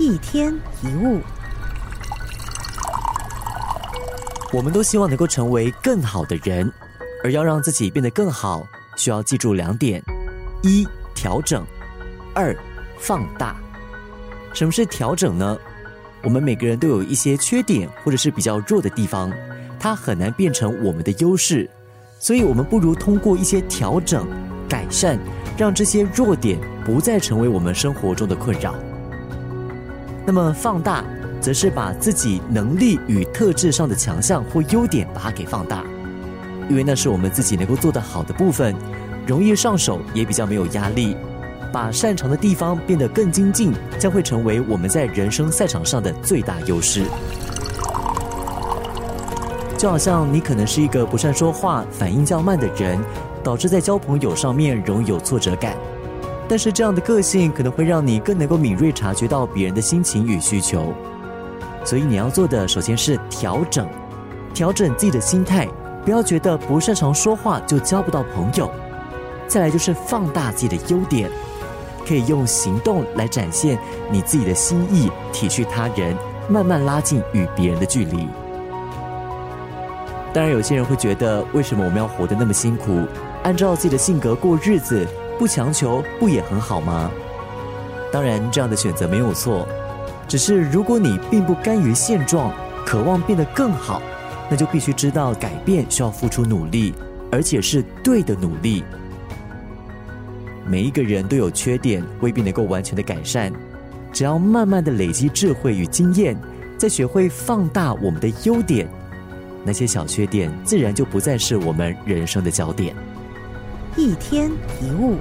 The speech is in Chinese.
一天一物，我们都希望能够成为更好的人，而要让自己变得更好，需要记住两点：一、调整；二、放大。什么是调整呢？我们每个人都有一些缺点或者是比较弱的地方，它很难变成我们的优势，所以我们不如通过一些调整、改善，让这些弱点不再成为我们生活中的困扰。那么放大，则是把自己能力与特质上的强项或优点把它给放大，因为那是我们自己能够做得好的部分，容易上手，也比较没有压力。把擅长的地方变得更精进，将会成为我们在人生赛场上的最大优势。就好像你可能是一个不善说话、反应较慢的人，导致在交朋友上面容易有挫折感。但是这样的个性可能会让你更能够敏锐察觉到别人的心情与需求。所以你要做的，首先是调整，调整自己的心态，不要觉得不擅长说话就交不到朋友。再来就是放大自己的优点。可以用行动来展现你自己的心意，体恤他人，慢慢拉近与别人的距离。当然，有些人会觉得，为什么我们要活得那么辛苦？按照自己的性格过日子，不强求，不也很好吗？当然，这样的选择没有错。只是如果你并不甘于现状，渴望变得更好，那就必须知道改变需要付出努力，而且是对的努力。每一个人都有缺点，未必能够完全的改善。只要慢慢的累积智慧与经验，再学会放大我们的优点，那些小缺点自然就不再是我们人生的焦点。一天一物。